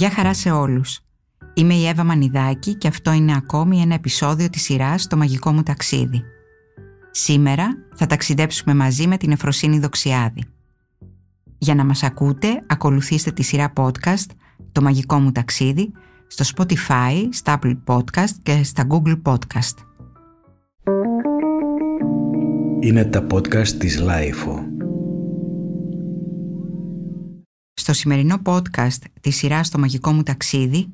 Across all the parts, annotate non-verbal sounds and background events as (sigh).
Γεια χαρά σε όλους. Είμαι η Εύα Μανιδάκη και αυτό είναι ακόμη ένα επεισόδιο της σειράς «Το μαγικό μου ταξίδι». Σήμερα θα ταξιδέψουμε μαζί με την Εφροσύνη Δοξιάδη. Για να μας ακούτε, ακολουθήστε τη σειρά podcast «Το μαγικό μου ταξίδι» στο Spotify, στα Apple Podcast και στα Google Podcast. Είναι τα podcast της Lifeo. Στο σημερινό podcast της σειράς «Το μαγικό μου ταξίδι»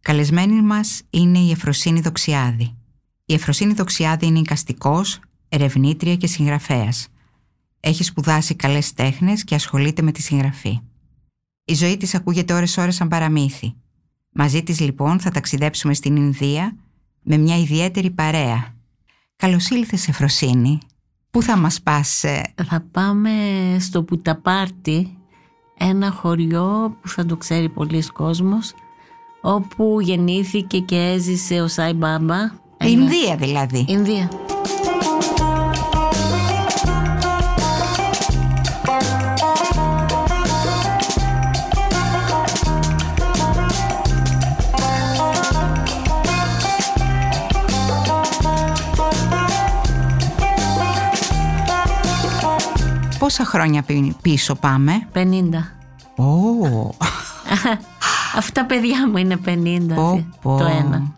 καλεσμένη μας είναι η Εφροσύνη Δοξιάδη. Η Εφροσύνη Δοξιάδη είναι εικαστικός, ερευνήτρια και συγγραφέας. Έχει σπουδάσει καλές τέχνες και ασχολείται με τη συγγραφή. Η ζωή της ακούγεται ώρες-ώρες σαν παραμύθι. Μαζί της λοιπόν θα ταξιδέψουμε στην Ινδία με μια ιδιαίτερη παρέα. Καλώς ήλθες Εφροσύνη. Πού θα μας πας; ε; Θα πάμε στο Πουταπάρτι, ένα χωριό που θα το ξέρει πολλοίς κόσμος, όπου γεννήθηκε και έζησε ο Σάι Μπάμπα. Ένα- Ινδία δηλαδή. Ινδία. Πόσα χρόνια πι- πίσω πάμε; 50. Ω, (laughs) Αυτά παιδιά μου είναι 50 Πω, πω. το ένα.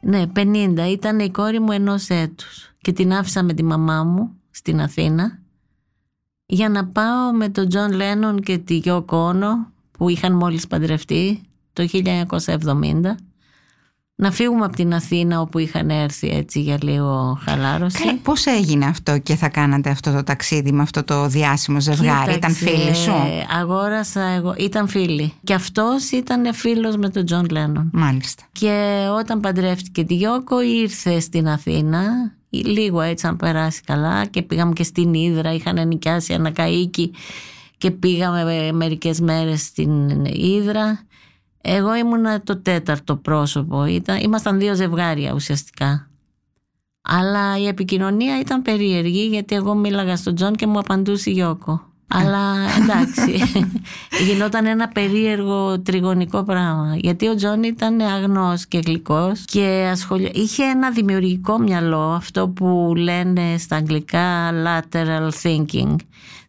Ναι, 50. Ήταν η κόρη μου ενός έτους και την άφησα με τη μαμά μου στην Αθήνα για να πάω με τον Τζον Λένον και τη Γιόκο Όνο που είχαν μόλις παντρευτεί το 1970 να φύγουμε από την Αθήνα όπου είχαν έρθει έτσι για λίγο χαλάρωση. Καλά, πώς έγινε αυτό και θα κάνατε αυτό το ταξίδι με αυτό το διάσημο ζευγάρι, ήταν Κοίταξε, φίλοι σου; Αγόρασα εγώ, ήταν φίλοι. Και αυτός ήταν φίλος με τον Τζον Λένον. Μάλιστα. Και όταν παντρεύτηκε τη Γιώκο ήρθε στην Αθήνα λίγο έτσι να περάσει καλά και πήγαμε και στην Ήδρα, είχαν νοικιάσει ένα καΐκι και πήγαμε μερικές μέρες στην Ήδρα. Εγώ ήμουνα το τέταρτο πρόσωπο, ήταν, ήμασταν δύο ζευγάρια ουσιαστικά. Αλλά η επικοινωνία ήταν περίεργη γιατί εγώ μίλαγα στον Τζον και μου απαντούσε η Γιώκο. Αλλά εντάξει, (laughs) γινόταν ένα περίεργο τριγωνικό πράγμα. Γιατί ο Τζον ήταν αγνός και γλυκός και ασχολη... είχε ένα δημιουργικό μυαλό, αυτό που λένε στα αγγλικά lateral thinking.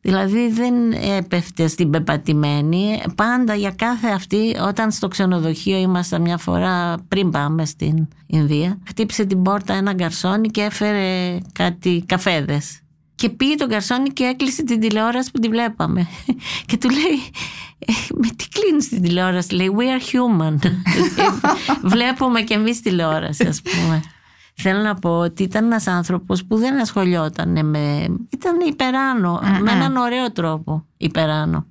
Δηλαδή δεν έπεφτε στην πεπατημένη. Πάντα για κάθε αυτή, όταν στο ξενοδοχείο ήμασταν μια φορά πριν πάμε στην Ινδία, χτύπησε την πόρτα ένα γκαρσόνι και έφερε κάτι καφέδες. Και πήγε τον Καρσόνι και έκλεισε την τηλεόραση που τη βλέπαμε. (laughs) Και του λέει, «Ε, με τι κλείνεις την τηλεόραση, λέει, we are human. (laughs) Βλέπουμε και εμείς τηλεόραση, ας πούμε. Θέλω να πω ότι ήταν ένας άνθρωπος που δεν ασχολιόταν με... Ήταν υπεράνω, με έναν ωραίο τρόπο υπεράνω.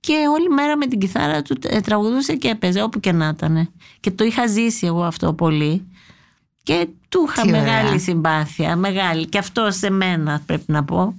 Και όλη μέρα με την κιθάρα του ε, τραγουδούσε και έπαιζε όπου και να ήταν. Και το είχα ζήσει εγώ αυτό πολύ. Και του είχα Τι ωραία. μεγάλη συμπάθεια, μεγάλη. Και αυτό σε μένα πρέπει να πω.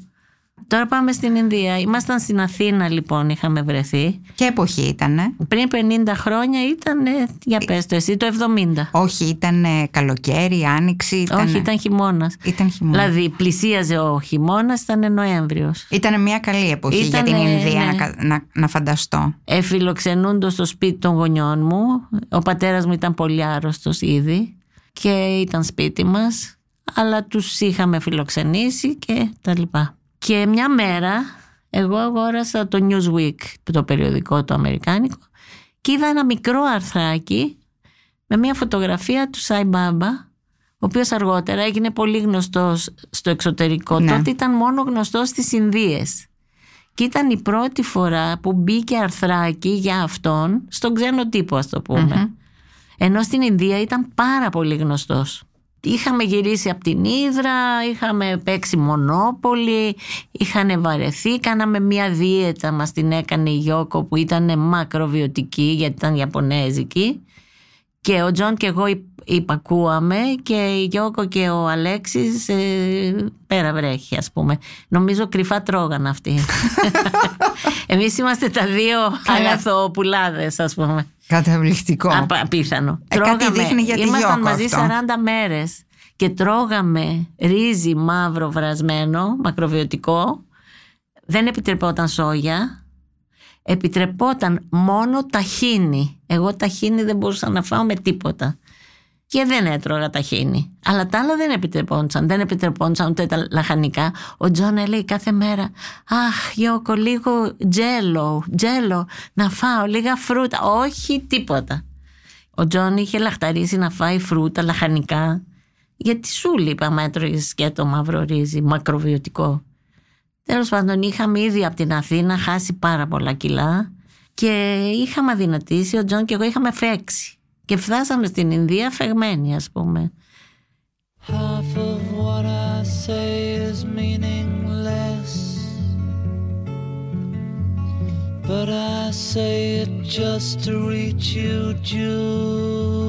Τώρα πάμε στην Ινδία. Ήμασταν στην Αθήνα λοιπόν, είχαμε βρεθεί. Και εποχή ήτανε; Πριν 50 χρόνια ήταν, για πες το εσύ, το 70. Όχι, ήταν καλοκαίρι, άνοιξη. Ήταν... Όχι, ήταν χειμώνας. Ήταν χειμώνας. Δηλαδή πλησίαζε ο χειμώνας, ήταν Νοέμβριος. Ήταν μια καλή εποχή για Ήτανε, την Ινδία ναι. να, κα- να, να φανταστώ. Εφιλοξενούντο στο σπίτι των γονιών μου. Ο πατέρας μου ήταν πολύ άρρωστος ήδη και ήταν σπίτι μας. Αλλά τους είχαμε φιλοξενήσει και τα λοιπά. Και μια μέρα εγώ αγόρασα το Newsweek, το περιοδικό το αμερικάνικο και είδα ένα μικρό αρθράκι με μια φωτογραφία του Σάι Μπάμπα ο οποίος αργότερα έγινε πολύ γνωστός στο εξωτερικό. Ναι. Τότε ήταν μόνο γνωστός στις Ινδίες. Και ήταν η πρώτη φορά που μπήκε αρθράκι για αυτόν στον ξένο τύπο ας το πουμε Ενώ στην Ινδία ήταν πάρα πολύ γνωστός. Είχαμε γυρίσει από την Ήδρα, είχαμε παίξει μονόπολη, είχαν βαρεθεί, κάναμε μια δίαιτα, μας την έκανε η Γιώκο που ήταν μακροβιωτική γιατί ήταν Ιαπωνέζικη και ο Τζον και εγώ υπ- υπακούαμε και η Γιώκο και ο Αλέξης ε, πέρα βρέχει ας πούμε. Νομίζω κρυφά τρώγαν αυτοί. (laughs) Εμείς είμαστε τα δύο αγαθοπουλάδες ας πούμε. Καταπληκτικό. Απα- Απίθανο. Ε, κάτι δείχνει για τη Ήμασταν Γιώκο μαζί αυτό. 40 μέρες και τρώγαμε ρύζι μαύρο βρασμένο, μακροβιωτικό. Δεν επιτρεπόταν σόγια. επιτρεπόταν μόνο ταχίνι. Εγώ ταχίνι δεν μπορούσα να φάω με τίποτα. Και δεν έτρωγα ταχίνι. Αλλά τα άλλα δεν επιτρεπόντουσαν. Δεν επιτρεπόντουσαν ούτε τα λαχανικά. Ο Τζον έλεγε κάθε μέρα Αχ Γιώκο λίγο Jell-O, Jell-O να φάω λίγα φρούτα. Όχι τίποτα. Ο Τζον είχε λαχταρίσει να φάει φρούτα, λαχανικά. Γιατί σου λείπα μα έτρωγες σκέτο μαύρο ρύζι, μακροβιωτικό. Τέλος πάντων είχαμε ήδη από την Αθήνα χάσει πάρα πολλά κιλά και είχαμε αδυνατήσει, ο Τζον και εγώ είχαμε φέξει. Και φτάσαμε στην Ινδία φεγμένοι ας πούμε. Half of what I say is meaningless. But I say it just to reach you, Julia.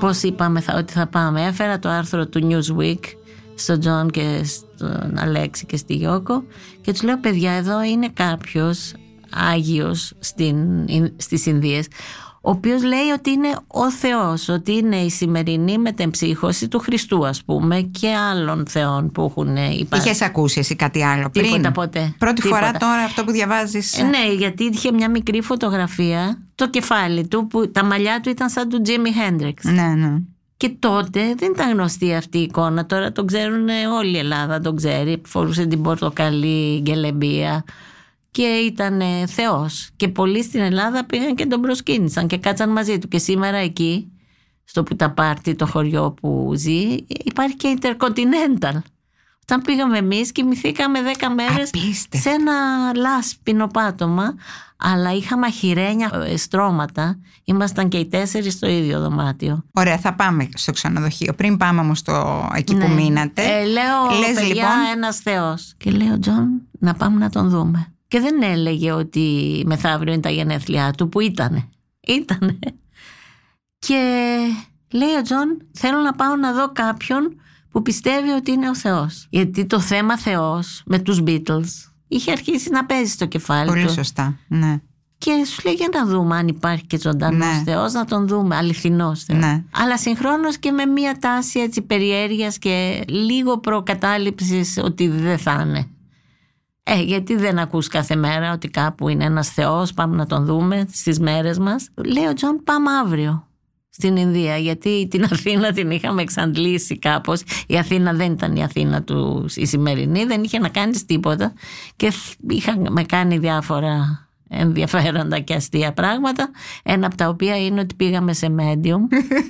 Πώς είπαμε θα, ότι θα πάμε. Έφερα το άρθρο του Newsweek στον Τζον και στον Αλέξη και στη Γιώκο και τους λέω παιδιά εδώ είναι κάποιος Άγιος στην, στις Ινδίες ο οποίος λέει ότι είναι ο Θεός, ότι είναι η σημερινή μετεμψύχωση του Χριστού ας πούμε και άλλων θεών που έχουν υπάρξει. Είχες ακούσει εσύ κάτι άλλο πριν; Τίποτα ποτέ. Πρώτη Τίποτα. φορά τώρα αυτό που διαβάζεις. Ε, ναι, γιατί είχε μια μικρή φωτογραφία, το κεφάλι του, που τα μαλλιά του ήταν σαν του Τζίμι Χέντριξ. Ναι, ναι. Και τότε δεν ήταν γνωστή αυτή η εικόνα. Τώρα τον ξέρουν όλη η Ελλάδα, τον ξέρει. Φορούσε την πορτοκαλί γκελεμπία και ήταν ε, θεός. Και πολλοί στην Ελλάδα πήγαν και τον προσκύνησαν και κάτσαν μαζί του. Και σήμερα εκεί, στο Πουταπάρτι, το χωριό που ζει, υπάρχει και Intercontinental. Όταν πήγαμε εμείς κοιμηθήκαμε 10 μέρες Απίστευτο. σε ένα λάσπινο πάτωμα αλλά είχαμε αχυρένια ε, στρώματα. Ήμασταν και οι τέσσερις στο ίδιο δωμάτιο. Ωραία, θα πάμε στο ξενοδοχείο. Πριν πάμε όμως εκεί που μείνατε. Ε, λέω, λες, παιδιά, λοιπόν, ένας θεός. Και λέει ο Τζον να πάμε να τον δούμε. Και δεν έλεγε ότι μεθαύριο είναι τα γενέθλιά του, που ήτανε. Ήτανε. Και λέει ο Τζον, θέλω να πάω να δω κάποιον που πιστεύει ότι είναι ο Θεός. Γιατί το θέμα Θεός με τους Beatles είχε αρχίσει να παίζει στο κεφάλι Πολύ του. σωστά. Ναι. Και σου λέει για να δούμε αν υπάρχει και ζωντανός Ναι. Θεός, να τον δούμε, αληθινός Θεός. Ναι. Αλλά συγχρόνως και με μια τάση έτσι περιέργειας και λίγο προκατάληψης ότι δεν θα είναι. Ε, γιατί δεν ακούς κάθε μέρα ότι κάπου είναι ένας Θεός, πάμε να τον δούμε στις μέρες μας. Λέει ο Τζον πάμε αύριο στην Ινδία, γιατί την (laughs) Αθήνα την είχαμε εξαντλήσει κάπως. Η Αθήνα δεν ήταν η Αθήνα του η σημερινή, δεν είχε να κάνεις τίποτα και είχαμε κάνει διάφορα ενδιαφέροντα και αστεία πράγματα. Ένα από τα οποία είναι ότι πήγαμε σε medium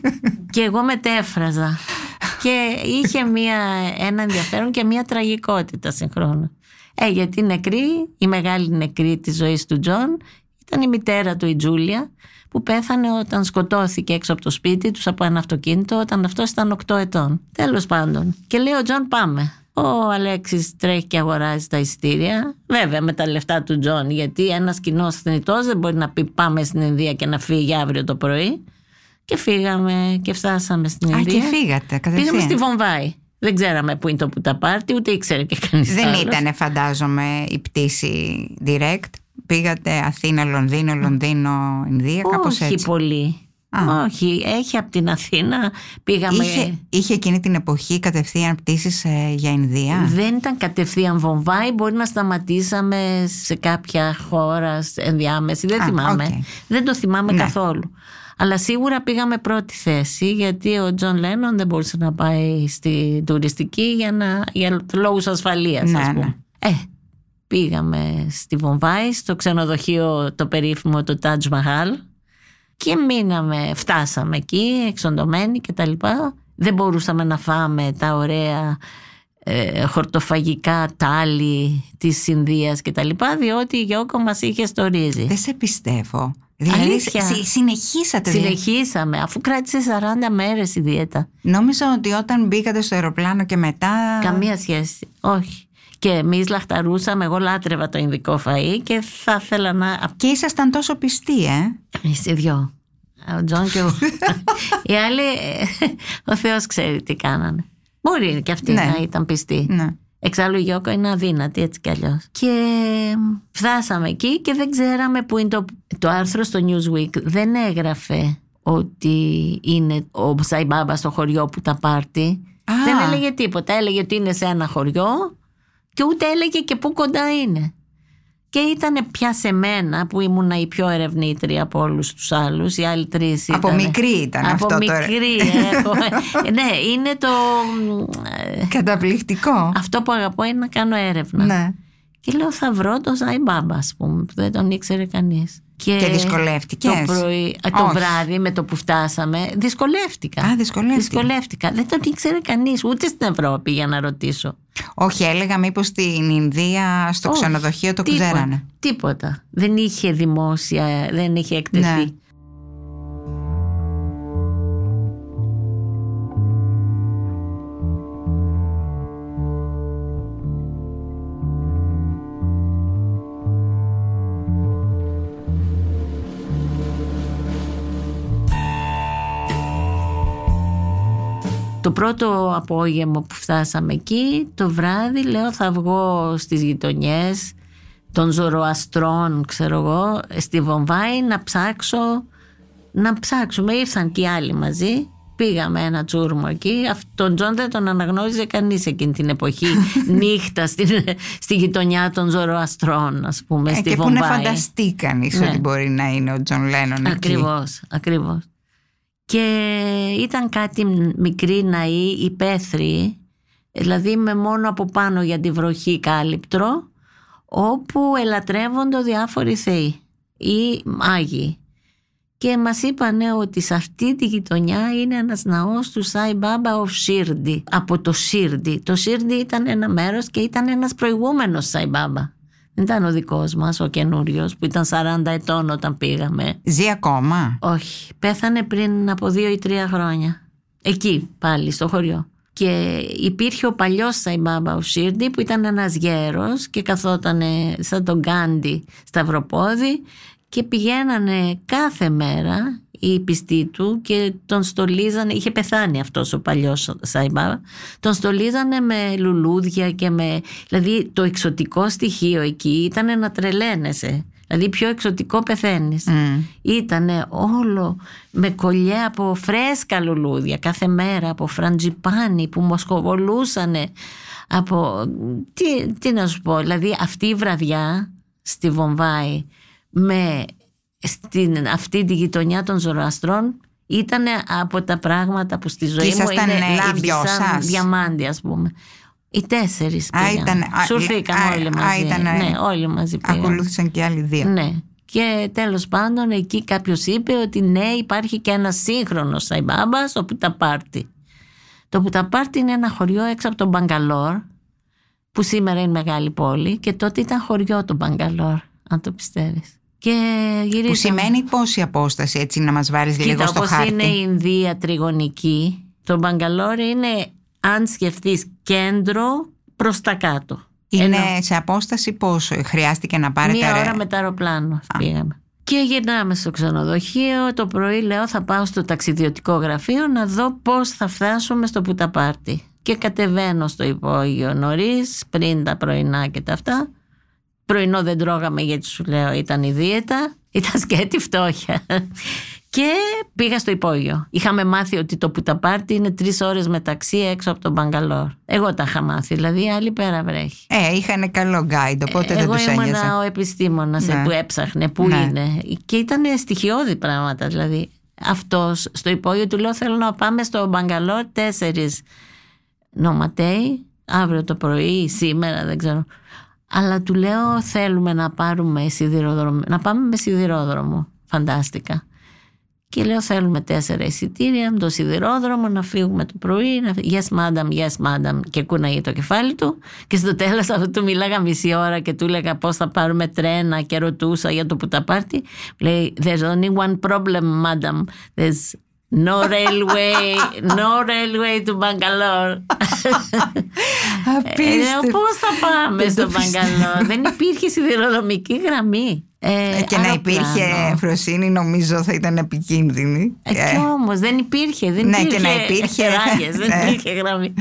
(laughs) και εγώ μετέφραζα. Και είχε μια, ένα ενδιαφέρον και μια τραγικότητα συγχρόνως. Ε, γιατί η νεκρή, η μεγάλη νεκρή της ζωής του Τζον ήταν η μητέρα του η Τζούλια που πέθανε όταν σκοτώθηκε έξω από το σπίτι τους από ένα αυτοκίνητο όταν αυτός ήταν 8 ετών. Τέλος πάντων. Και λέει ο Τζον πάμε. Ο Αλέξης τρέχει και αγοράζει τα εισιτήρια. Βέβαια με τα λεφτά του Τζον, γιατί ένας κοινός θνητός δεν μπορεί να πει πάμε στην Ινδία και να φύγει αύριο το πρωί. Και φύγαμε και φτάσαμε στην Α, Ινδία. και φύγατε κατευθείαν. Πήγαμε στη Βομβάη. Δεν ξέραμε πού είναι το Πουταπάρτι, ούτε ήξερε και κανείς Δεν ήταν, φαντάζομαι, η πτήση direct. Πήγατε Αθήνα, Λονδίνο, Λονδίνο, Ινδία, κάπως Όχι έτσι. πολύ. Α. Όχι, έχει από την Αθήνα. Πήγαμε. Είχε, είχε εκείνη την εποχή κατευθείαν πτήσεις ε, για Ινδία; Δεν ήταν κατευθείαν Βομβάη, μπορεί να σταματήσαμε σε κάποια χώρα ενδιάμεση. Δεν Α, θυμάμαι. οκ. Δεν το θυμάμαι Ναι. καθόλου. Αλλά σίγουρα πήγαμε πρώτη θέση γιατί ο Τζον Λένον δεν μπορούσε να πάει στη τουριστική για, να, για λόγους ασφαλείας Ναι, ας πούμε. ναι. Ε, πήγαμε στη Βομβάη στο ξενοδοχείο το περίφημο το Taj Mahal και μείναμε, φτάσαμε εκεί εξοντωμένοι και τα λοιπά. Δεν μπορούσαμε να φάμε τα ωραία ε, χορτοφαγικά τάλι της Ινδίας και τα λοιπά διότι η Γιώκο μας είχε στο ρύζι. Δεν σε πιστεύω. Δηλαδή Αλήθεια. συ- συνεχίσατε. δηλαδή. Συνεχίσαμε αφού κράτησε 40 μέρες η δίαιτα. Νόμιζα ότι όταν μπήκατε στο αεροπλάνο και μετά... Καμία σχέση. Όχι. Και εμείς λαχταρούσαμε, εγώ λάτρευα το Ινδικό φαΐ και θα ήθελα να... Και ήσασταν τόσο πιστοί, ε; Εμείς οι δυο. Ο Τζον και εγώ. (laughs) οι άλλοι, ε, ο Θεός ξέρει τι κάνανε. Μπορεί και αυτοί Ναι. να ήταν πιστοί. Ναι. Εξάλλου η Γιώκο είναι αδύνατη έτσι κι αλλιώς. Και φτάσαμε εκεί και δεν ξέραμε που είναι το, το άρθρο στο Newsweek. Δεν έγραφε ότι είναι ο Σαϊμπάμπας στο χωριό που τα πάρτι. Α. Δεν έλεγε τίποτα. Έλεγε ότι είναι σε ένα χωριό και ούτε έλεγε και πού κοντά είναι. Και ήταν πια σε μένα που ήμουν η πιο ερευνήτρια από όλους τους άλλους. Οι άλλοι τρεις ήταν. Από μικρή ήταν από αυτό τώρα. μικρή, έχω. Ε, (laughs) ναι, είναι το. ε, Καταπληκτικό. Αυτό που αγαπώ είναι να κάνω έρευνα. Ναι. Και λέω θα βρω τον Ζάι Μπάμπα, ας πούμε, που δεν τον ήξερε κανείς. Και, Και δυσκολεύτηκες; Το, πρωί, α, το Όχι. βράδυ με το που φτάσαμε, δυσκολεύτηκα. Α, δυσκολεύτηκες. Δυσκολεύτηκα. Δεν τον ήξερε κανείς, ούτε στην Ευρώπη για να ρωτήσω. Όχι, έλεγα μήπως στην Ινδία στο Όχι, ξενοδοχείο το τίποτα, ξέρανε. Τίποτα. Δεν είχε δημόσια, δεν είχε εκτεθεί. Ναι. Το πρώτο απόγευμα που φτάσαμε εκεί, το βράδυ λέω θα βγω στις γειτονιές των Ζωροαστρών, ξέρω εγώ, στη Βομβάη να ψάξω, να ψάξουμε. Ήρθαν και οι άλλοι μαζί, πήγαμε ένα τσούρμο εκεί. Αυτ- Τον Τζον δεν τον αναγνώριζε κανείς εκείνη την εποχή, (laughs) νύχτα στην, στη γειτονιά των Ζωροαστρών, ας πούμε, Ε, στη και που να Βομβάη. φανταστεί κανείς Ναι. ότι μπορεί να είναι ο Τζον Λένον εκεί. Ακριβώς, ακριβώς. Και ήταν κάτι μικρή ναή, υπαίθρη, δηλαδή με μόνο από πάνω για τη βροχή κάλυπτρο, όπου ελατρεύονται διάφοροι θεοί ή άγιοι. Και μας είπανε ότι σε αυτή τη γειτονιά είναι ένας ναός του Σάι Μπάμπα of Σίρντι, από το Σίρντι. Το Σίρντι ήταν ένα μέρος και ήταν ένας προηγούμενος Σάι Μπάμπα. Δεν ήταν ο δικός μας, ο καινούριος που ήταν 40 ετών όταν πήγαμε. Ζει ακόμα; Όχι, πέθανε πριν από δύο ή τρία χρόνια. Εκεί πάλι, στο χωριό. Και υπήρχε ο παλιός Σαϊμπάμπα ο Σίρντι που ήταν ένας γέρος και καθόταν σαν τον Γκάντι σταυροπόδι και πηγαίνανε κάθε μέρα οι πιστοί του και τον στολίζανε, είχε πεθάνει αυτός ο παλιός Σαϊμπάμπα, τον στολίζανε με λουλούδια και με, δηλαδή το εξωτικό στοιχείο εκεί ήταν να τρελαίνεσαι. Δηλαδή πιο εξωτικό πεθαίνεις. Μμ. Ήτανε όλο με κολλιέ από φρέσκα λουλούδια κάθε μέρα, από φραντζιπάνι που μοσχοβολούσανε από... Τι, τι να σου πω, δηλαδή αυτή η βραδιά στη Βομβάη με στην, αυτή τη γειτονιά των Ζωροαστρών ήταν από τα πράγματα που στη ζωή μου ήσασταν, είναι ε, ήδη λάβιο σαν σας. διαμάντι ας πούμε. Οι τέσσερις Α, πήγαν. ήταν- α, Σουρθήκαμε α, όλοι α, μαζί. ήταν- ναι, όλοι μαζί πήγαν. Ακολούθησαν και άλλοι δύο. Ναι. Και τέλος πάντων εκεί κάποιος είπε ότι ναι υπάρχει και ένας σύγχρονος Σαϊμπάμπα στο Πουταπάρτι. Το Πουταπάρτι είναι ένα χωριό έξω από τον Μπαγκαλόρ που σήμερα είναι μεγάλη πόλη και τότε ήταν χωριό το Μπαγκαλόρ αν το πιστεύεις. Και γυρίσαμε. Που σημαίνει πόση απόσταση έτσι να μας βάρεις λίγο Κοίτα, στο όπως χάρτη; είναι η Ινδία τριγωνική, το Μπαγκαλόρ είναι αν σκεφτείς κέντρο προς τα κάτω. Είναι Ενώ- σε απόσταση πόσο χρειάστηκε να πάρετε. Μία ρε- ώρα με το αεροπλάνο πήγαμε. Και γυρνάμε στο ξενοδοχείο. Το πρωί λέω θα πάω στο ταξιδιωτικό γραφείο να δω πώς θα φτάσουμε στο Πουταπάρτι. Και κατεβαίνω στο υπόγειο νωρίς, πριν τα πρωινά και τα αυτά. Πρωινό δεν τρώγαμε γιατί σου λέω ήταν η δίαιτα. Ήταν σκέτη φτώχεια. Και πήγα στο υπόγειο. Είχαμε μάθει ότι το Πουταπάρτι είναι τρεις ώρες μεταξύ έξω από τον Μπαγκαλόρ. Εγώ τα είχα μάθει, δηλαδή άλλη πέρα βρέχει. Ε, είχαν καλό guide, οπότε δεν Εγώ τους ήμουν ένοιαζε. ο επιστήμονας Ναι. ε, που έψαχνε πού Ναι. είναι και ήταν στοιχειώδη πράγματα δηλαδή αυτός στο υπόγειο του λέω θέλω να πάμε στο Μπαγκαλόρ τέσσερις νοματέοι αύριο το πρωί ή σήμερα δεν ξέρω αλλά του λέω θέλουμε να πάρουμε σιδηρόδρομο να πάμε με σιδηρόδρομο φαντάστηκα και λέω θέλουμε τέσσερα εισιτήρια με το σιδηρόδρομο να φύγουμε το πρωί. Να... φύ- Yes madam, yes madam και κούναγε το κεφάλι του και στο τέλος αυτού του μιλάγα μισή ώρα και του έλεγα πώς θα πάρουμε τρένα και ρωτούσα για το που τα πάρτι. Λέει there's only one problem madam. There's no railway, no railway to Bangalore. Ε, λέω, πώς θα πάμε στο Μπαγκαλό. Δεν υπήρχε σιδηροδρομική γραμμή. Ε, Ε, και να αεροπλάνο. υπήρχε φροσύνη νομίζω θα ήταν επικίνδυνη. Ε, κι όμως δεν υπήρχε. Δεν Ναι, υπήρχε και να υπήρχε- ράγες, δεν Ναι. υπήρχε γραμμή.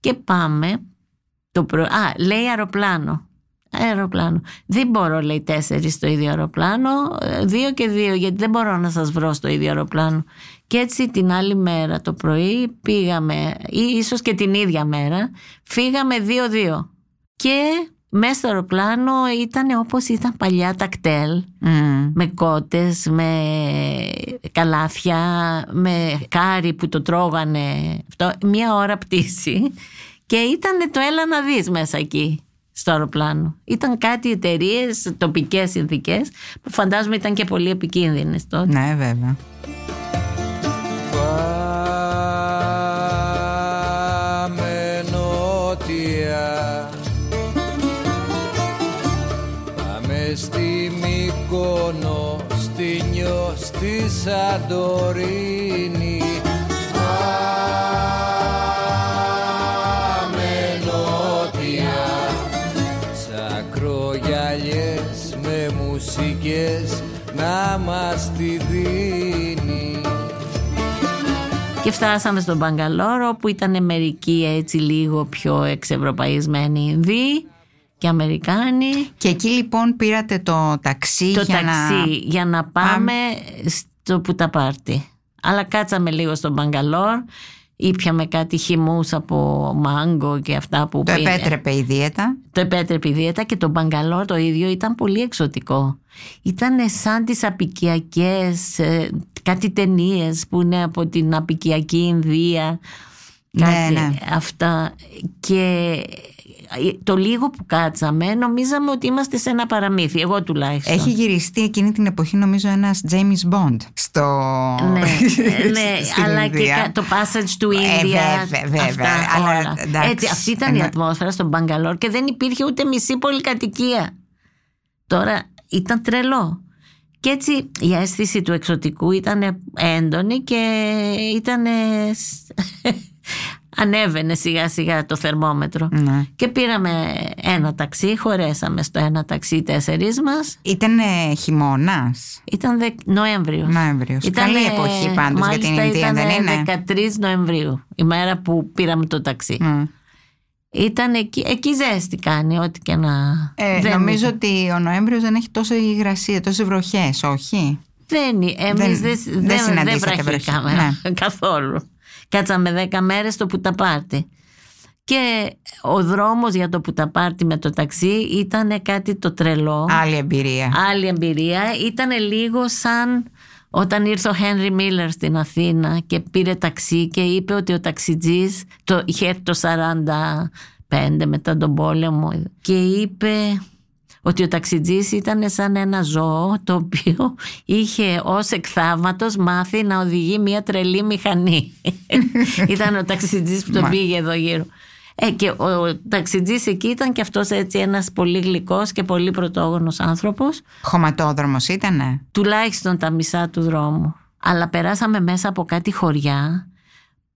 Και πάμε Το προ... Α, λέει αεροπλάνο. Αεροπλάνο. Δεν μπορώ, λέει, τέσσερις στο ίδιο αεροπλάνο. ε, Δύο και δύο, γιατί δεν μπορώ να σας βρω στο ίδιο αεροπλάνο. Και έτσι την άλλη μέρα το πρωί πήγαμε, ή ίσως και την ίδια μέρα, φύγαμε δύο-δύο. Και μέσα στο αεροπλάνο ήταν όπως ήταν παλιά τα κτέλ Μμ. με κότες, με καλάθια, με κάρι που το τρώγανε. Αυτό, μία ώρα πτήση και ήταν το έλα να δεις μέσα εκεί στο αεροπλάνο. Ήταν κάτι εταιρείες, τοπικές συνθήκες που φαντάζομαι ήταν και πολύ επικίνδυνες τότε. Ναι, βέβαια. Πάμε νότια Πάμε στη Μύκονο, στη Νιό, στη Σαντορίνη φτάσαμε στον Μπαγκαλόρο που ήταν μερικοί έτσι λίγο πιο εξευρωπαϊσμένοι Ινδοί και Αμερικάνοι. Και εκεί λοιπόν πήρατε το ταξί το για ταξί να... για να πάμε στο Πουταπάρτι. Αλλά κάτσαμε λίγο στον Μπαγκαλόρ, ήπιαμε κάτι χυμούς από μάγκο και αυτά που Το πίνε. επέτρεπε η δίαιτα. Το επέτρεπε η δίαιτα και το Μπαγκαλόρ το ίδιο ήταν πολύ εξωτικό. Ήταν σαν τις απικιακές, ε, κάτι ταινίες που είναι από την απικιακή Ινδία. Ναι, Κάτι ναι. Αυτά. Και το λίγο που κάτσαμε νομίζαμε ότι είμαστε σε ένα παραμύθι, εγώ τουλάχιστον. Έχει γυριστεί εκείνη την εποχή νομίζω ένας James Bond στο... Ναι, (laughs) ναι στην αλλά και Ινδία. κα- το passage του Ε, Ίνδια. βέβαια, βέβαια, αυτά αλλά όλα. εντάξει, Έτσι, αυτή ήταν η ναι. ατμόσφαιρα στον Μπαγκαλόρ και δεν υπήρχε ούτε μισή πολυκατοικία. Τώρα ήταν τρελό. Και έτσι η αίσθηση του εξωτικού ήταν έντονη και ήταν. (laughs) ανέβαινε σιγά σιγά το θερμόμετρο. Ναι. Και πήραμε ένα ταξί, χωρέσαμε στο ένα ταξί τέσσερις μας. Ήταν χειμώνας; Ήταν δε... Νοέμβριος. Νοέμβριος. Ήτανε- Καλή εποχή πάντως για την μάλιστα Ινδία, δεν ήτανε είναι; 13 Νοεμβρίου, η μέρα που πήραμε το ταξί. Μμ. Ήταν εκεί, εκεί ζέστη κάνει, ό,τι και να... Ε, δεν νομίζω ήταν. ότι ο Νοέμβριος δεν έχει τόσο υγρασία, τόσες βροχές, όχι; Δεν, εμείς δεν, δεν δεν, δεν, συναντήσατε βραχήκαμε βροχή. καθόλου. Κάτσαμε 10 μέρες στο Πουταπάρτι. Και ο δρόμος για το Πουταπάρτι με το ταξί ήταν κάτι το τρελό. Άλλη εμπειρία. άλλη εμπειρία. Ήταν λίγο σαν όταν ήρθε ο Χένρι Μίλλερ στην Αθήνα και πήρε ταξί και είπε ότι ο ταξιτζής το, είχε έρθει το 45 μετά τον πόλεμο και είπε ότι ο ταξιτζής ήταν σαν ένα ζώο το οποίο είχε ως εκθαύματος μάθει να οδηγεί μια τρελή μηχανή. (laughs) ήταν ο ταξιτζής που τον Μα. πήγε εδώ γύρω. Ε, και ο, ο ταξιτζής εκεί ήταν και αυτός έτσι ένας πολύ γλυκός και πολύ πρωτόγονος άνθρωπος Χωματόδρομος ήτανε; τουλάχιστον τα μισά του δρόμου. Αλλά περάσαμε μέσα από κάτι χωριά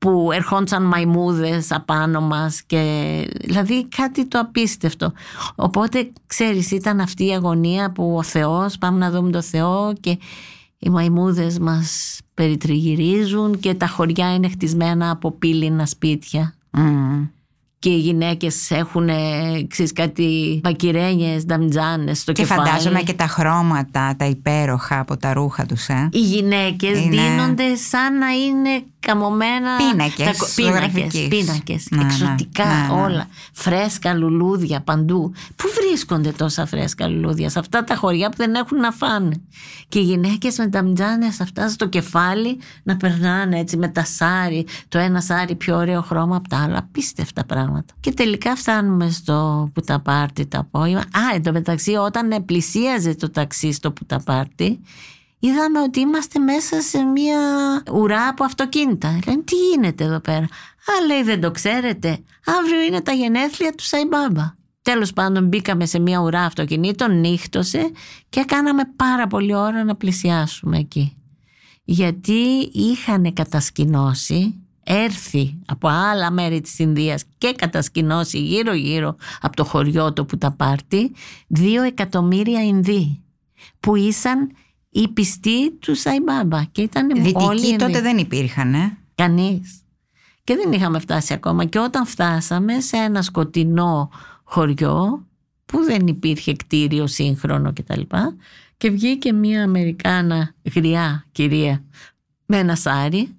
που ερχόντουσαν μαϊμούδες απάνω μας και δηλαδή κάτι το απίστευτο. Οπότε ξέρεις ήταν αυτή η αγωνία που ο Θεός, πάμε να δούμε το Θεό και οι μαϊμούδες μας περιτριγυρίζουν και τα χωριά είναι χτισμένα από πύληνα σπίτια Μμ. Και οι γυναίκες έχουν ε, ξέρεις, κάτι πακυρένιες, νταμτζάνες στο Και κεφάλι. φαντάζομαι και τα χρώματα, τα υπέροχα από τα ρούχα τους, ε. οι γυναίκες Είναι- δίνονται σαν να είναι καμωμένα Πίνακες τα κο- πίνακες, ζωγραφικής. πίνακες Ναι, ναι, εξωτικά ναι, ναι. όλα φρέσκα λουλούδια παντού πού βρίσκονται τόσα φρέσκα λουλούδια; Σε αυτά τα χωριά που δεν έχουν να φάνε και οι γυναίκες με τα μτζάνες αυτά στο κεφάλι να περνάνε έτσι με τα σάρι το ένα σάρι πιο ωραίο χρώμα από τα άλλα πίστευτα πράγματα και τελικά φτάνουμε στο Πουταπάρτι το απόγευμα α εντωμεταξύ όταν πλησίαζε το ταξί στο Πουταπάρτι είδαμε ότι είμαστε μέσα σε μια ουρά από αυτοκίνητα. Λένε τι γίνεται εδώ πέρα; Α, λέει δεν το ξέρετε. Αύριο είναι τα γενέθλια του Σαϊμπάμπα. Τέλος πάντων μπήκαμε σε μια ουρά αυτοκινήτων, νύχτωσε και κάναμε πάρα πολύ ώρα να πλησιάσουμε εκεί. Γιατί είχαν κατασκηνώσει, έρθει από άλλα μέρη της Ινδίας και κατασκηνώσει γύρω γύρω από το χωριό το που τα πάρτι, δύο εκατομμύρια Ινδοί που ήσαν οι πιστοί του Σαϊμπάμπα και ήταν όλοι Δυτικοί Ινδοί. τότε δεν υπήρχαν, ε. Κανείς. Και δεν είχαμε φτάσει ακόμα. Και όταν φτάσαμε σε ένα σκοτεινό χωριό που δεν υπήρχε κτίριο σύγχρονο κτλ. Και, και βγήκε μια Αμερικάνα γριά κυρία με ένα σάρι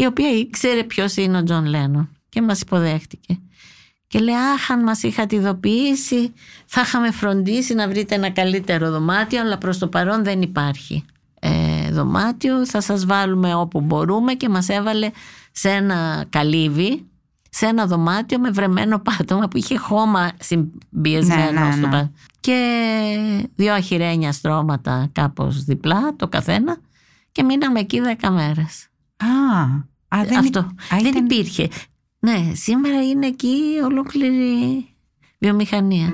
η οποία ήξερε ποιος είναι ο Τζον Λένον και μας υποδέχτηκε. Και λέει, αχ, αν μας είχατε ειδοποιήσει, θα είχαμε φροντίσει να βρείτε ένα καλύτερο δωμάτιο, αλλά προς το παρόν δεν υπάρχει ε, δωμάτιο. Θα σας βάλουμε όπου μπορούμε και μας έβαλε σε ένα καλύβι, σε ένα δωμάτιο με βρεμένο πάτωμα που είχε χώμα συμπιεσμένο Ναι, ναι, στο ναι. πάτωμα. Και δύο αχυρένια στρώματα κάπως διπλά, το καθένα. Και μείναμε εκεί δέκα μέρες. Α, α, δεν, Αυτό. α, δεν ήταν- υπήρχε. Ναι, σήμερα είναι εκεί ολόκληρη βιομηχανία.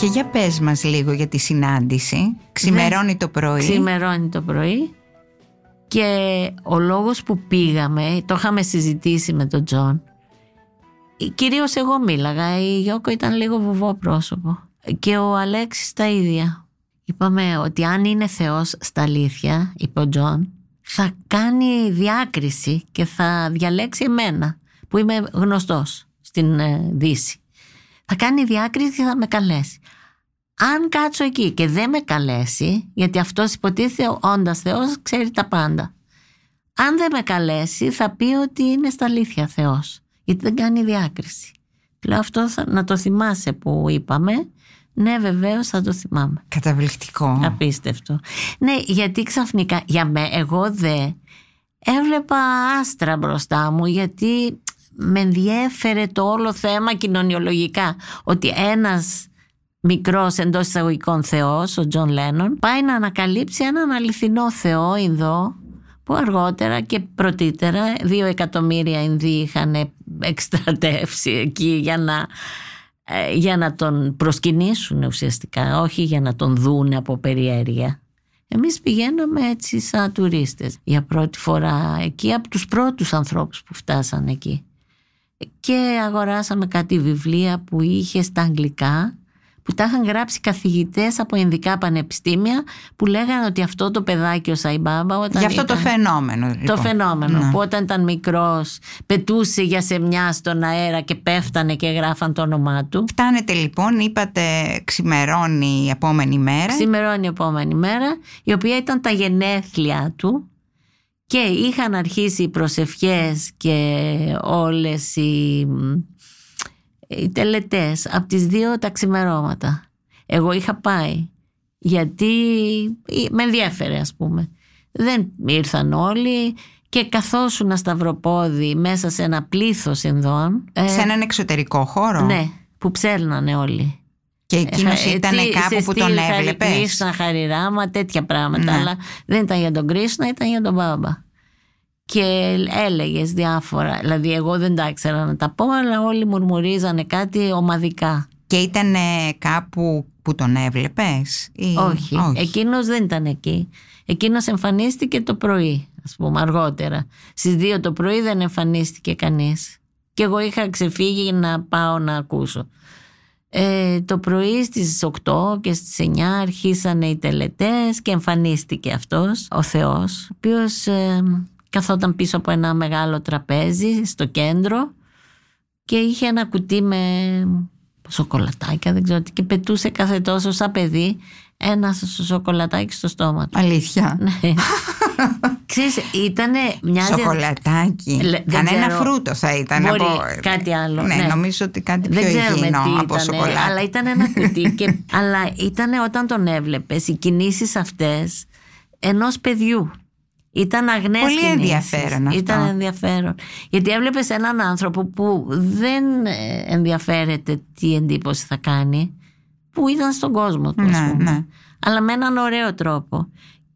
Και για πες μας λίγο για τη συνάντηση. Ξημερώνει το πρωί. Ξημερώνει το πρωί και ο λόγος που πήγαμε, το είχαμε συζητήσει με τον Τζον, κυρίως εγώ μίλαγα, η Γιώκο ήταν λίγο βουβό πρόσωπο και ο Αλέξης τα ίδια. Είπαμε ότι αν είναι Θεός στα αλήθεια, είπε ο Τζον, θα κάνει διάκριση και θα διαλέξει εμένα που είμαι γνωστός στην ε, Δύση. Θα κάνει διάκριση και θα με καλέσει. Αν κάτσω εκεί και δεν με καλέσει, γιατί αυτός υποτίθεται όντας Θεός ξέρει τα πάντα. Αν δεν με καλέσει θα πει ότι είναι στα αλήθεια Θεός, γιατί δεν κάνει διάκριση. Λέω αυτό θα, να το θυμάσαι που είπαμε. Ναι βεβαίως θα το θυμάμαι. Καταπληκτικό. Απίστευτο. Ναι, γιατί ξαφνικά, για με, εγώ δε έβλεπα άστρα μπροστά μου γιατί με ενδιέφερε το όλο θέμα κοινωνιολογικά. Ότι ένας μικρός εντός εισαγωγικών θεός, ο Τζον Λένον, πάει να ανακαλύψει έναν αληθινό θεό Ινδό που αργότερα και πρωτήτερα δύο εκατομμύρια Ινδοί είχαν εκστρατεύσει εκεί για να, ε, για να τον προσκυνήσουν ουσιαστικά, όχι για να τον δούνε από περιέργεια. Εμείς πηγαίναμε έτσι σαν τουρίστες για πρώτη φορά εκεί από τους πρώτους ανθρώπους που φτάσαν εκεί. Και αγοράσαμε κάτι βιβλία που είχε στα αγγλικά που τα είχαν γράψει καθηγητές από ειδικά πανεπιστήμια που λέγανε ότι αυτό το παιδάκι ο Σαϊμπάμπα όταν Για αυτό το ήταν- φαινόμενο. το λοιπόν. φαινόμενο Ναι. που όταν ήταν μικρός πετούσε για σεμιά στον αέρα και πέφτανε και γράφαν το όνομά του. Φτάνετε λοιπόν, είπατε ξημερώνει η επόμενη μέρα. Ξημερώνει η επόμενη μέρα, η οποία ήταν τα γενέθλια του και είχαν αρχίσει οι προσευχές και όλες οι, οι τελετές από τις δύο τα ξημερώματα. Εγώ είχα πάει γιατί με ενδιέφερε ας πούμε. Δεν ήρθαν όλοι και καθόσουνα σταυροπόδι μέσα σε ένα πλήθος Ινδών. ε, Σε έναν εξωτερικό χώρο; Ναι, που ψέλνανε όλοι. Και εκείνος Ε, ήταν τι- κάπου σε που τον στυλ έβλεπες; Χαρη Κρίσνα, Χαριράμα, τέτοια πράγματα. Ναι. Αλλά δεν ήταν για τον Κρίσνα, ήταν για τον Μπάμπα. Και έλεγες διάφορα. Δηλαδή, εγώ δεν τα ήξερα να τα πω, αλλά όλοι μουρμουρίζανε κάτι ομαδικά. Και ήταν κάπου που τον έβλεπες. Όχι. Εκείνος δεν ήταν εκεί. Εκείνος εμφανίστηκε το πρωί, ας πούμε, αργότερα. Στις 2 το πρωί δεν εμφανίστηκε κανείς. Και εγώ είχα ξεφύγει να πάω να ακούσω. Ε, το πρωί στις 8 και στις 9 αρχίσανε οι τελετές και εμφανίστηκε αυτός, ο Θεός, ο οποίος ε, καθόταν πίσω από ένα μεγάλο τραπέζι στο κέντρο και είχε ένα κουτί με σοκολατάκια, δεν ξέρω τι, και πετούσε κάθε τόσο σαν παιδί ένα σοκολατάκι στο στόμα του. Αλήθεια; Ναι. (laughs) Ξέρεις, ήτανε μια Σοκολατάκι. Λε- δεν Κανένα ξέρω. φρούτο θα ήταν. Μπορεί από... κάτι άλλο, Ναι, ναι. νομίζω ότι κάτι Δεν πιο ξέρουμε υγιεινό τι από ήτανε, σοκολάτα. αλλά ήταν ένα κουτί. και, (laughs) αλλά ήταν όταν τον έβλεπες, οι κινήσεις αυτές ενός παιδιού. Ήταν αγνές Πολύ κινήσεις. ενδιαφέρον αυτό. Ήταν ενδιαφέρον. Γιατί έβλεπες έναν άνθρωπο που δεν ε, ενδιαφέρεται τι εντύπωση θα κάνει, που ήταν στον κόσμο του, ας Ναι, πούμε. ναι. Αλλά με έναν ωραίο τρόπο.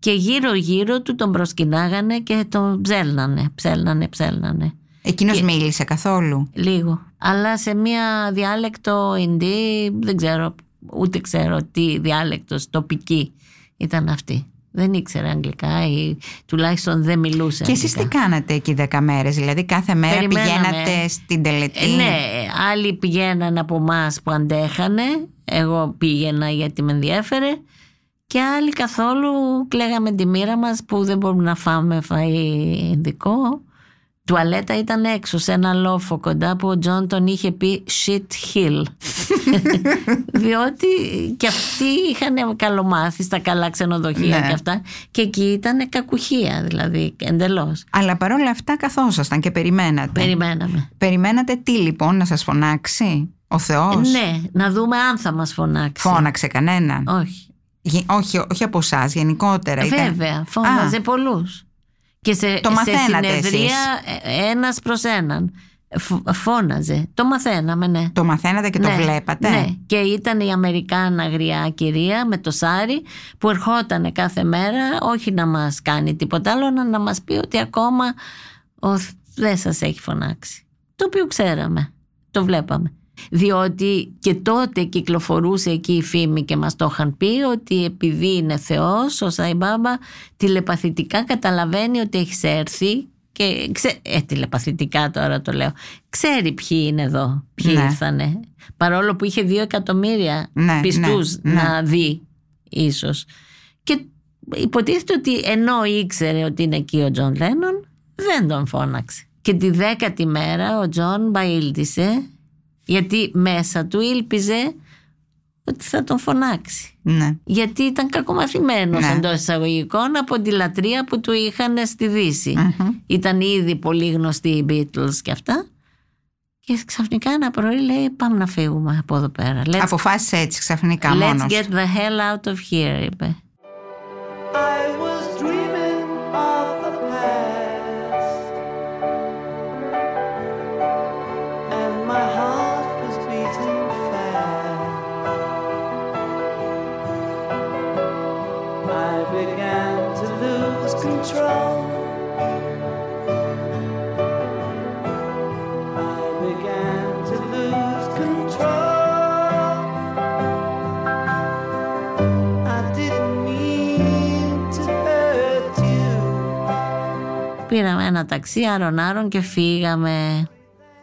Και γύρω γύρω του τον προσκυνάγανε και τον ψέλνανε, ψέλνανε, ψέλνανε. Εκείνος μίλησε καθόλου; Λίγο. Αλλά σε μια διάλεκτο Ινδί, δεν ξέρω, ούτε ξέρω τι διάλεκτος τοπική ήταν αυτή. Δεν ήξερε αγγλικά ή τουλάχιστον δεν μιλούσε Και εσείς τι αγγλικά. κάνατε εκεί δέκα μέρες, δηλαδή κάθε μέρα Περιμέναμε. πηγαίνατε στην τελετή; Ε, ναι, άλλοι πηγαίναν από εμάς που αντέχανε. Εγώ πήγαινα γιατί με ενδιέφερε. Και άλλοι καθόλου κλαίγαμε τη μοίρα μας που δεν μπορούμε να φάμε φαΐ ειδικό. Τουαλέτα ήταν έξω σε ένα λόφο κοντά που ο Τζον τον είχε πει shit hill. (laughs) Διότι και αυτοί είχαν καλομάθει στα καλά ξενοδοχεία Ναι. και αυτά. Και εκεί ήταν κακουχία δηλαδή εντελώς. Αλλά παρόλα αυτά καθόσασταν και περιμένατε. Περιμέναμε. Περιμένατε τι λοιπόν να σας φωνάξει ο Θεός; Ναι, να δούμε αν θα μας φωνάξει. Φώναξε κανέναν. Όχι. Γε- όχι, όχι από εσάς, γενικότερα. Ήταν- Βέβαια, φώναζε Α, πολλούς. Και σε, Το σε μαθαίνατε συνεδρία ε, ένας προς έναν. Φ- Φώναζε. Το μαθαίναμε, ναι. Το μαθαίνατε και το Ναι, βλέπατε; Ναι, και ήταν η Αμερικάνα γριά κυρία με το σάρι που ερχόταν κάθε μέρα όχι να μας κάνει τίποτα άλλο, αλλά να μας πει ότι ακόμα ο, Θ- δεν σας έχει φωνάξει. Το οποίο ξέραμε, το βλέπαμε. Διότι και τότε κυκλοφορούσε εκεί η φήμη και μας το είχαν πει ότι επειδή είναι Θεός ο Σαϊμπάμπα τηλεπαθητικά καταλαβαίνει ότι έχεις έρθει και ξέ... ε, τηλεπαθητικά τώρα το λέω ξέρει ποιοι είναι εδώ ποιοι Ναι. ήρθανε παρόλο που είχε δύο εκατομμύρια Ναι, πιστούς ναι, ναι. να δει ίσως και υποτίθεται ότι ενώ ήξερε ότι είναι εκεί ο Τζον Λένον δεν τον φώναξε και τη δέκατη μέρα ο Τζον μπαίλτισε γιατί μέσα του ήλπιζε ότι θα τον φωνάξει Ναι. γιατί ήταν κακομαθημένος Ναι. εντός εισαγωγικών από τη λατρεία που του είχαν στη δύση Μμμ. ήταν ήδη πολύ γνωστοί οι Beatles και αυτά και ξαφνικά ένα πρωί λέει πάμε να φύγουμε από εδώ πέρα let's, Αποφάσισε έτσι ξαφνικά let's μόνος. get the hell out of here είπε I was πήραμε ένα ταξί άρον-άρον και φύγαμε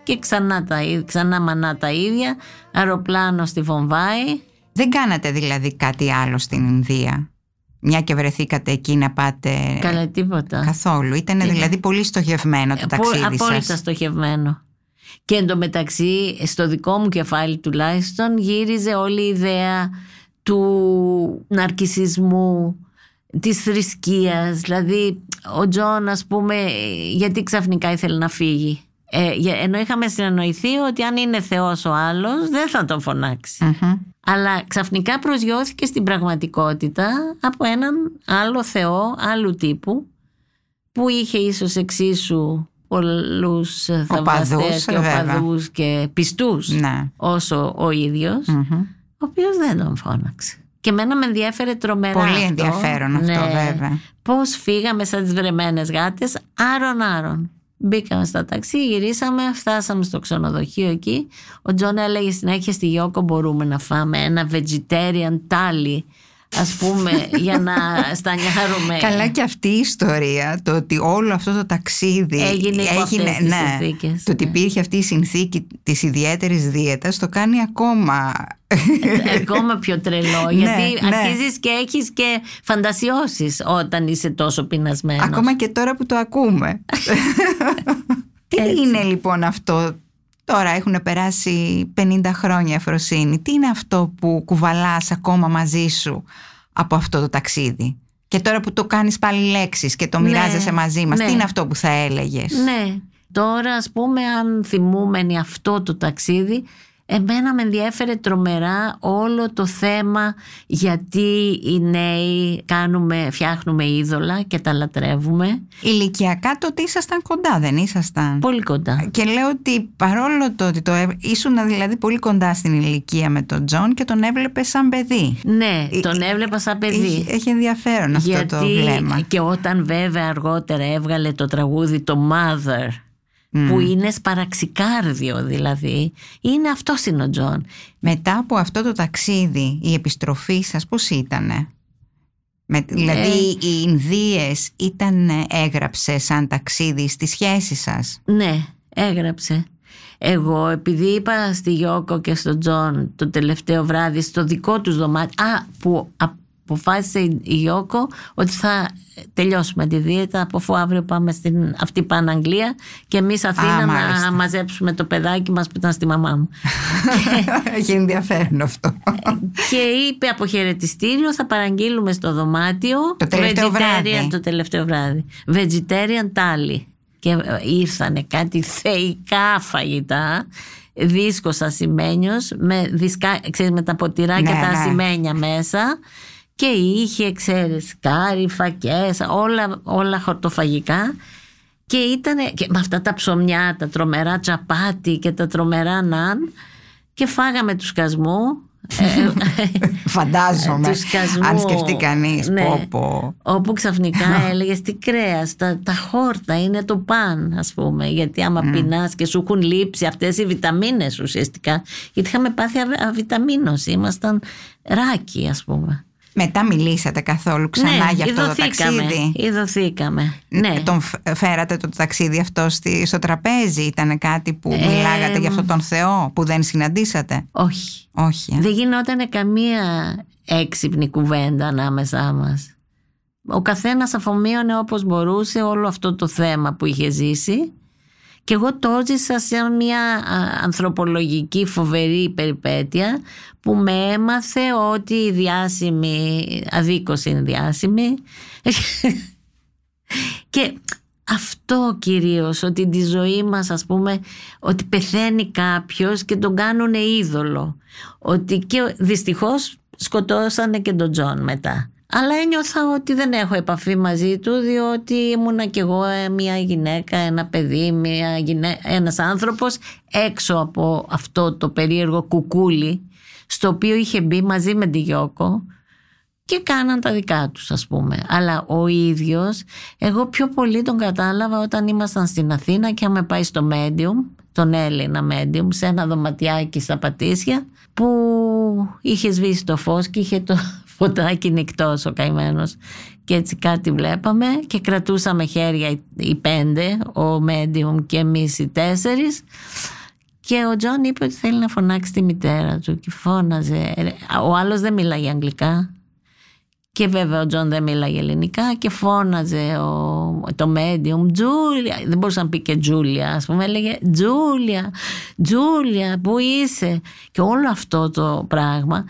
και ξανά, τα, ίδ- ξανά μανά τα ίδια αεροπλάνο στη Βομβάη Δεν κάνατε δηλαδή κάτι άλλο στην Ινδία. Μια και βρεθήκατε εκεί να πάτε καλέ τίποτα καθόλου. Ήταν δηλαδή πολύ στοχευμένο το Ε, Απο- ταξίδι απόλυτα σας. στοχευμένο. Και εντωμεταξύ, στο δικό μου κεφάλι τουλάχιστον, γύριζε όλη η ιδέα του ναρκισισμού, της θρησκείας. Δηλαδή, ο Τζον, ας πούμε, γιατί ξαφνικά ήθελε να φύγει. Ε, για- ενώ είχαμε συνεννοηθεί ότι αν είναι Θεός ο άλλος, δεν θα τον φωνάξει. Μμμ. Αλλά ξαφνικά προσγειώθηκε στην πραγματικότητα από έναν άλλο Θεό, άλλου τύπου, που είχε ίσως εξίσου πολλούς ε, Οπαδούς, θαυμαστές και βέβαια. οπαδούς και πιστούς Ναι. όσο ο ίδιος, Μμμ. ο οποίος δεν τον φώναξε. Και εμένα με ενδιέφερε τρομερά Πολύ αυτό. ενδιαφέρον αυτό, βέβαια. Πώς φύγαμε σαν τις βρεμένες γάτες, άρον-άρον. Μπήκαμε στα ταξί, γυρίσαμε, φτάσαμε στο ξενοδοχείο εκεί. Ο Τζον έλεγε συνέχεια στη Γιώκο μπορούμε να φάμε ένα vegetarian thali ας πούμε για να (laughs) στανιάρουμε. Καλά και αυτή η ιστορία, το ότι όλο αυτό το ταξίδι Έγινε υπό αυτές τις ναι, συνθήκες, το ότι ναι. υπήρχε αυτή η συνθήκη της ιδιαίτερης δίαιτας το κάνει ακόμα Ακόμα πιο τρελό (laughs) Ναι, γιατί ναι. αρχίζεις και έχεις και φαντασιώσεις όταν είσαι τόσο πεινασμένος. ακόμα και τώρα που το ακούμε. (laughs) Τι Έτσι. είναι λοιπόν αυτό Τώρα έχουν περάσει 50 χρόνια Εφροσύνη. Τι είναι αυτό που κουβαλάς ακόμα μαζί σου από αυτό το ταξίδι; Και τώρα που το κάνεις πάλι λέξεις και το Ναι, μοιράζεσαι μαζί μας, ναι. τι είναι αυτό που θα έλεγες; Ναι. Τώρα ας πούμε αν θυμούμενοι αυτό το ταξίδι εμένα με ενδιέφερε τρομερά όλο το θέμα γιατί οι νέοι κάνουμε, φτιάχνουμε είδωλα και τα λατρεύουμε Ηλικιακά τότε ήσασταν κοντά, δεν ήσασταν; πολύ κοντά. Και λέω ότι παρόλο το ότι το έ- ήσουν δηλαδή πολύ κοντά στην ηλικία με τον Τζον και τον έβλεπε σαν παιδί. Ναι, Ε, τον έβλεπα σαν παιδί. Έχει, έχει ενδιαφέρον αυτό το βλέμμα. και όταν βέβαια αργότερα έβγαλε το τραγούδι το Mother που είναι σπαραξικάρδιο δηλαδή. Είναι αυτό είναι ο Τζον. Μετά από αυτό το ταξίδι, η επιστροφή σας πώς ήτανε; Με, δηλαδή οι Ινδίες ήταν έγραψε σαν ταξίδι στη σχέση σας; ναι έγραψε. Εγώ επειδή είπα στη Γιώκο και στον Τζον το τελευταίο βράδυ στο δικό τους δωμάτιο α, που αποφάσισε η Γιώκο ότι θα τελειώσουμε τη δίαιτα από αφού αύριο πάμε στην αυτή πάνε Αγγλία και εμείς Αθήνα μάλιστα. να μαζέψουμε το παιδάκι μας που ήταν στη μαμά μου. (laughs) Έχει ενδιαφέρον αυτό. και είπε από χαιρετιστήριο θα παραγγείλουμε στο δωμάτιο Το τελευταίο vegetarian- βράδυ. το τελευταίο βράδυ vegetarian τάλι και ε, ήρθανε κάτι θεϊκά φαγητά δίσκος ασημένιος με, δισκα, ξέρεις, με τα ποτηράκια Ναι, τα ναι. ασημένια μέσα και είχε ξέρεις κάρι, φακές όλα, όλα χορτοφαγικά και ήταν και με αυτά τα ψωμιά, τα τρομερά τσαπάτι και τα τρομερά ναν και φάγαμε τους σκασμού. Ε, Φαντάζομαι. τους σκασμού. Αν σκεφτεί κανείς. Ναι. Πω, πω. Όπου ξαφνικά έλεγες τι κρέας, τα, τα χόρτα είναι το παν, ας πούμε. Γιατί άμα mm. πεινάς και σου έχουν λείψει αυτές οι βιταμίνες ουσιαστικά. Γιατί είχαμε πάθει αβ- αβιταμίνωση. Ήμασταν ράκι, ας πούμε. Μετά μιλήσατε καθόλου ξανά για αυτό το ειδωθήκαμε, ταξίδι. Ειδωθήκαμε. Ναι. Τον φ- φέρατε το ταξίδι αυτό στη, στο τραπέζι. Ήταν κάτι που Ε, μιλάγατε για αυτόν τον Θεό που δεν συναντήσατε; Όχι. Όχι. ε. Δεν γινόταν καμία έξυπνη κουβέντα ανάμεσά μας. Ο καθένας αφομοίωνε όπως μπορούσε όλο αυτό το θέμα που είχε ζήσει και εγώ το έζησα σε μια α, ανθρωπολογική φοβερή περιπέτεια που με έμαθε ότι η διάσημη, αδίκως είναι διάσημη. (laughs) Και αυτό κυρίως ότι τη ζωή μας ας πούμε ότι πεθαίνει κάποιος και τον κάνουν είδωλο. Ότι και δυστυχώς σκοτώσανε και τον Τζον μετά αλλά ένιωθα ότι δεν έχω επαφή μαζί του διότι ήμουνα κι εγώ ε, μια γυναίκα, ένα παιδί, μια γυναί... ένας άνθρωπος έξω από αυτό το περίεργο κουκούλι στο οποίο είχε μπει μαζί με τη Γιώκο και κάναν τα δικά τους ας πούμε. Αλλά ο ίδιος, εγώ πιο πολύ τον κατάλαβα όταν ήμασταν στην Αθήνα και είχαμε πάει στο Medium, τον Έλληνα Medium, σε ένα δωματιάκι στα Πατήσια που είχε σβήσει το φως και είχε το φωτάκι νυχτός ο καημένος και έτσι κάτι βλέπαμε και κρατούσαμε χέρια οι- οι πέντε, ο Medium και εμείς οι τέσσερις και ο Τζον είπε ότι θέλει να φωνάξει τη μητέρα του και φώναζε. Ο άλλος δεν μιλάει αγγλικά. Και βέβαια ο Τζον δεν μίλαγε ελληνικά και φώναζε ο, το medium Τζούλια, δεν μπορούσε να πει και Τζούλια ας πούμε έλεγε Τζούλια, Τζούλια που είσαι και όλο αυτό το πράγμα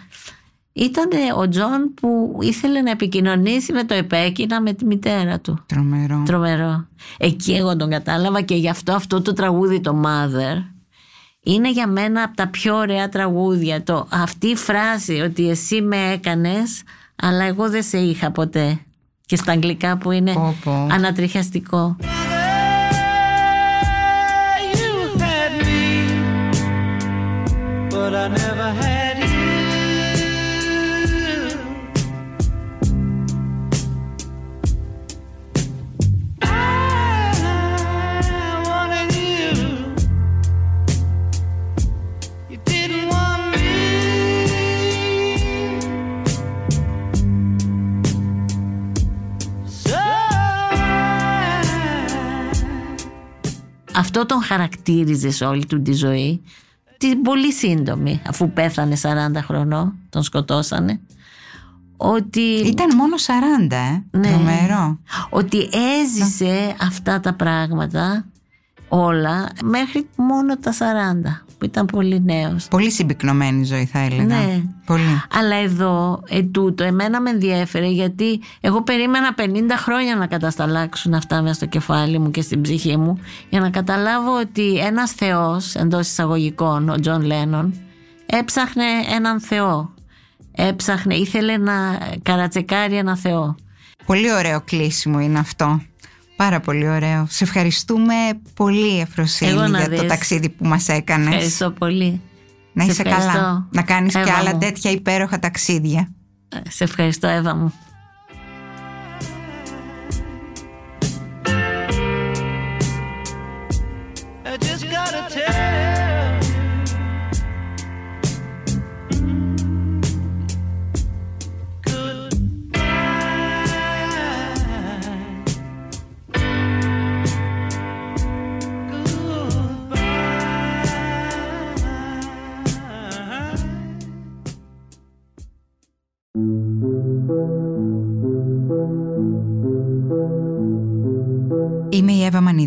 ήταν ο Τζον που ήθελε να επικοινωνήσει με το επέκεινα με τη μητέρα του Τρομερό. Τρομερό. Εκεί εγώ τον κατάλαβα και γι' αυτό αυτό το τραγούδι το Mother είναι για μένα από τα πιο ωραία τραγούδια. Το, αυτή η φράση ότι εσύ με έκανες αλλά εγώ δεν σε είχα ποτέ. Και στα αγγλικά που είναι Πω, πω. ανατριχιαστικό. Αυτό τον χαρακτήριζες σε όλη του τη ζωή; Την πολύ σύντομη, αφού πέθανε 40 χρονών, τον σκοτώσανε. Ότι Ήταν μόνο 40, ε. Ναι. Τρομερό. ότι έζησε αυτά τα πράγματα όλα μέχρι μόνο τα 40 που ήταν πολύ νέος. Πολύ συμπυκνωμένη ζωή θα έλεγα. Ναι. Πολύ. Αλλά εδώ, ετούτο, εμένα με ενδιέφερε γιατί εγώ περίμενα 50 χρόνια να κατασταλάξουν αυτά μέσα στο κεφάλι μου και στην ψυχή μου για να καταλάβω ότι ένας θεός, εντός εισαγωγικών, ο Τζον Λένον, έψαχνε έναν θεό. Έψαχνε, ήθελε να καρατσεκάρει ένα θεό. Πολύ ωραίο κλείσιμο είναι αυτό. Πάρα πολύ ωραίο. Σε ευχαριστούμε πολύ Εφροσύνη Εγώ να για το δεις. ταξίδι που μας έκανες. Ευχαριστώ πολύ. Να Σε είσαι ευχαριστώ. καλά. Να κάνεις και Εύα άλλα μου. τέτοια υπέροχα ταξίδια. Σε ευχαριστώ Εύα μου.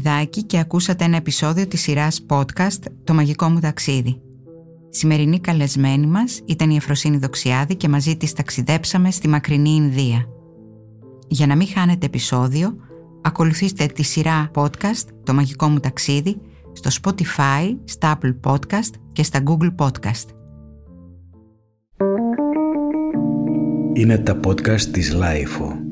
Ιωαννιδάκη και ακούσατε ένα επεισόδιο της σειράς podcast «Το μαγικό μου ταξίδι». Σημερινή καλεσμένη μας ήταν η Εφροσύνη Δοξιάδη και μαζί της ταξιδέψαμε στη μακρινή Ινδία. Για να μην χάνετε επεισόδιο, ακολουθήστε τη σειρά podcast «Το μαγικό μου ταξίδι» στο Spotify, στα Apple Podcast και στα Google Podcast. Είναι τα podcast της Lifeo.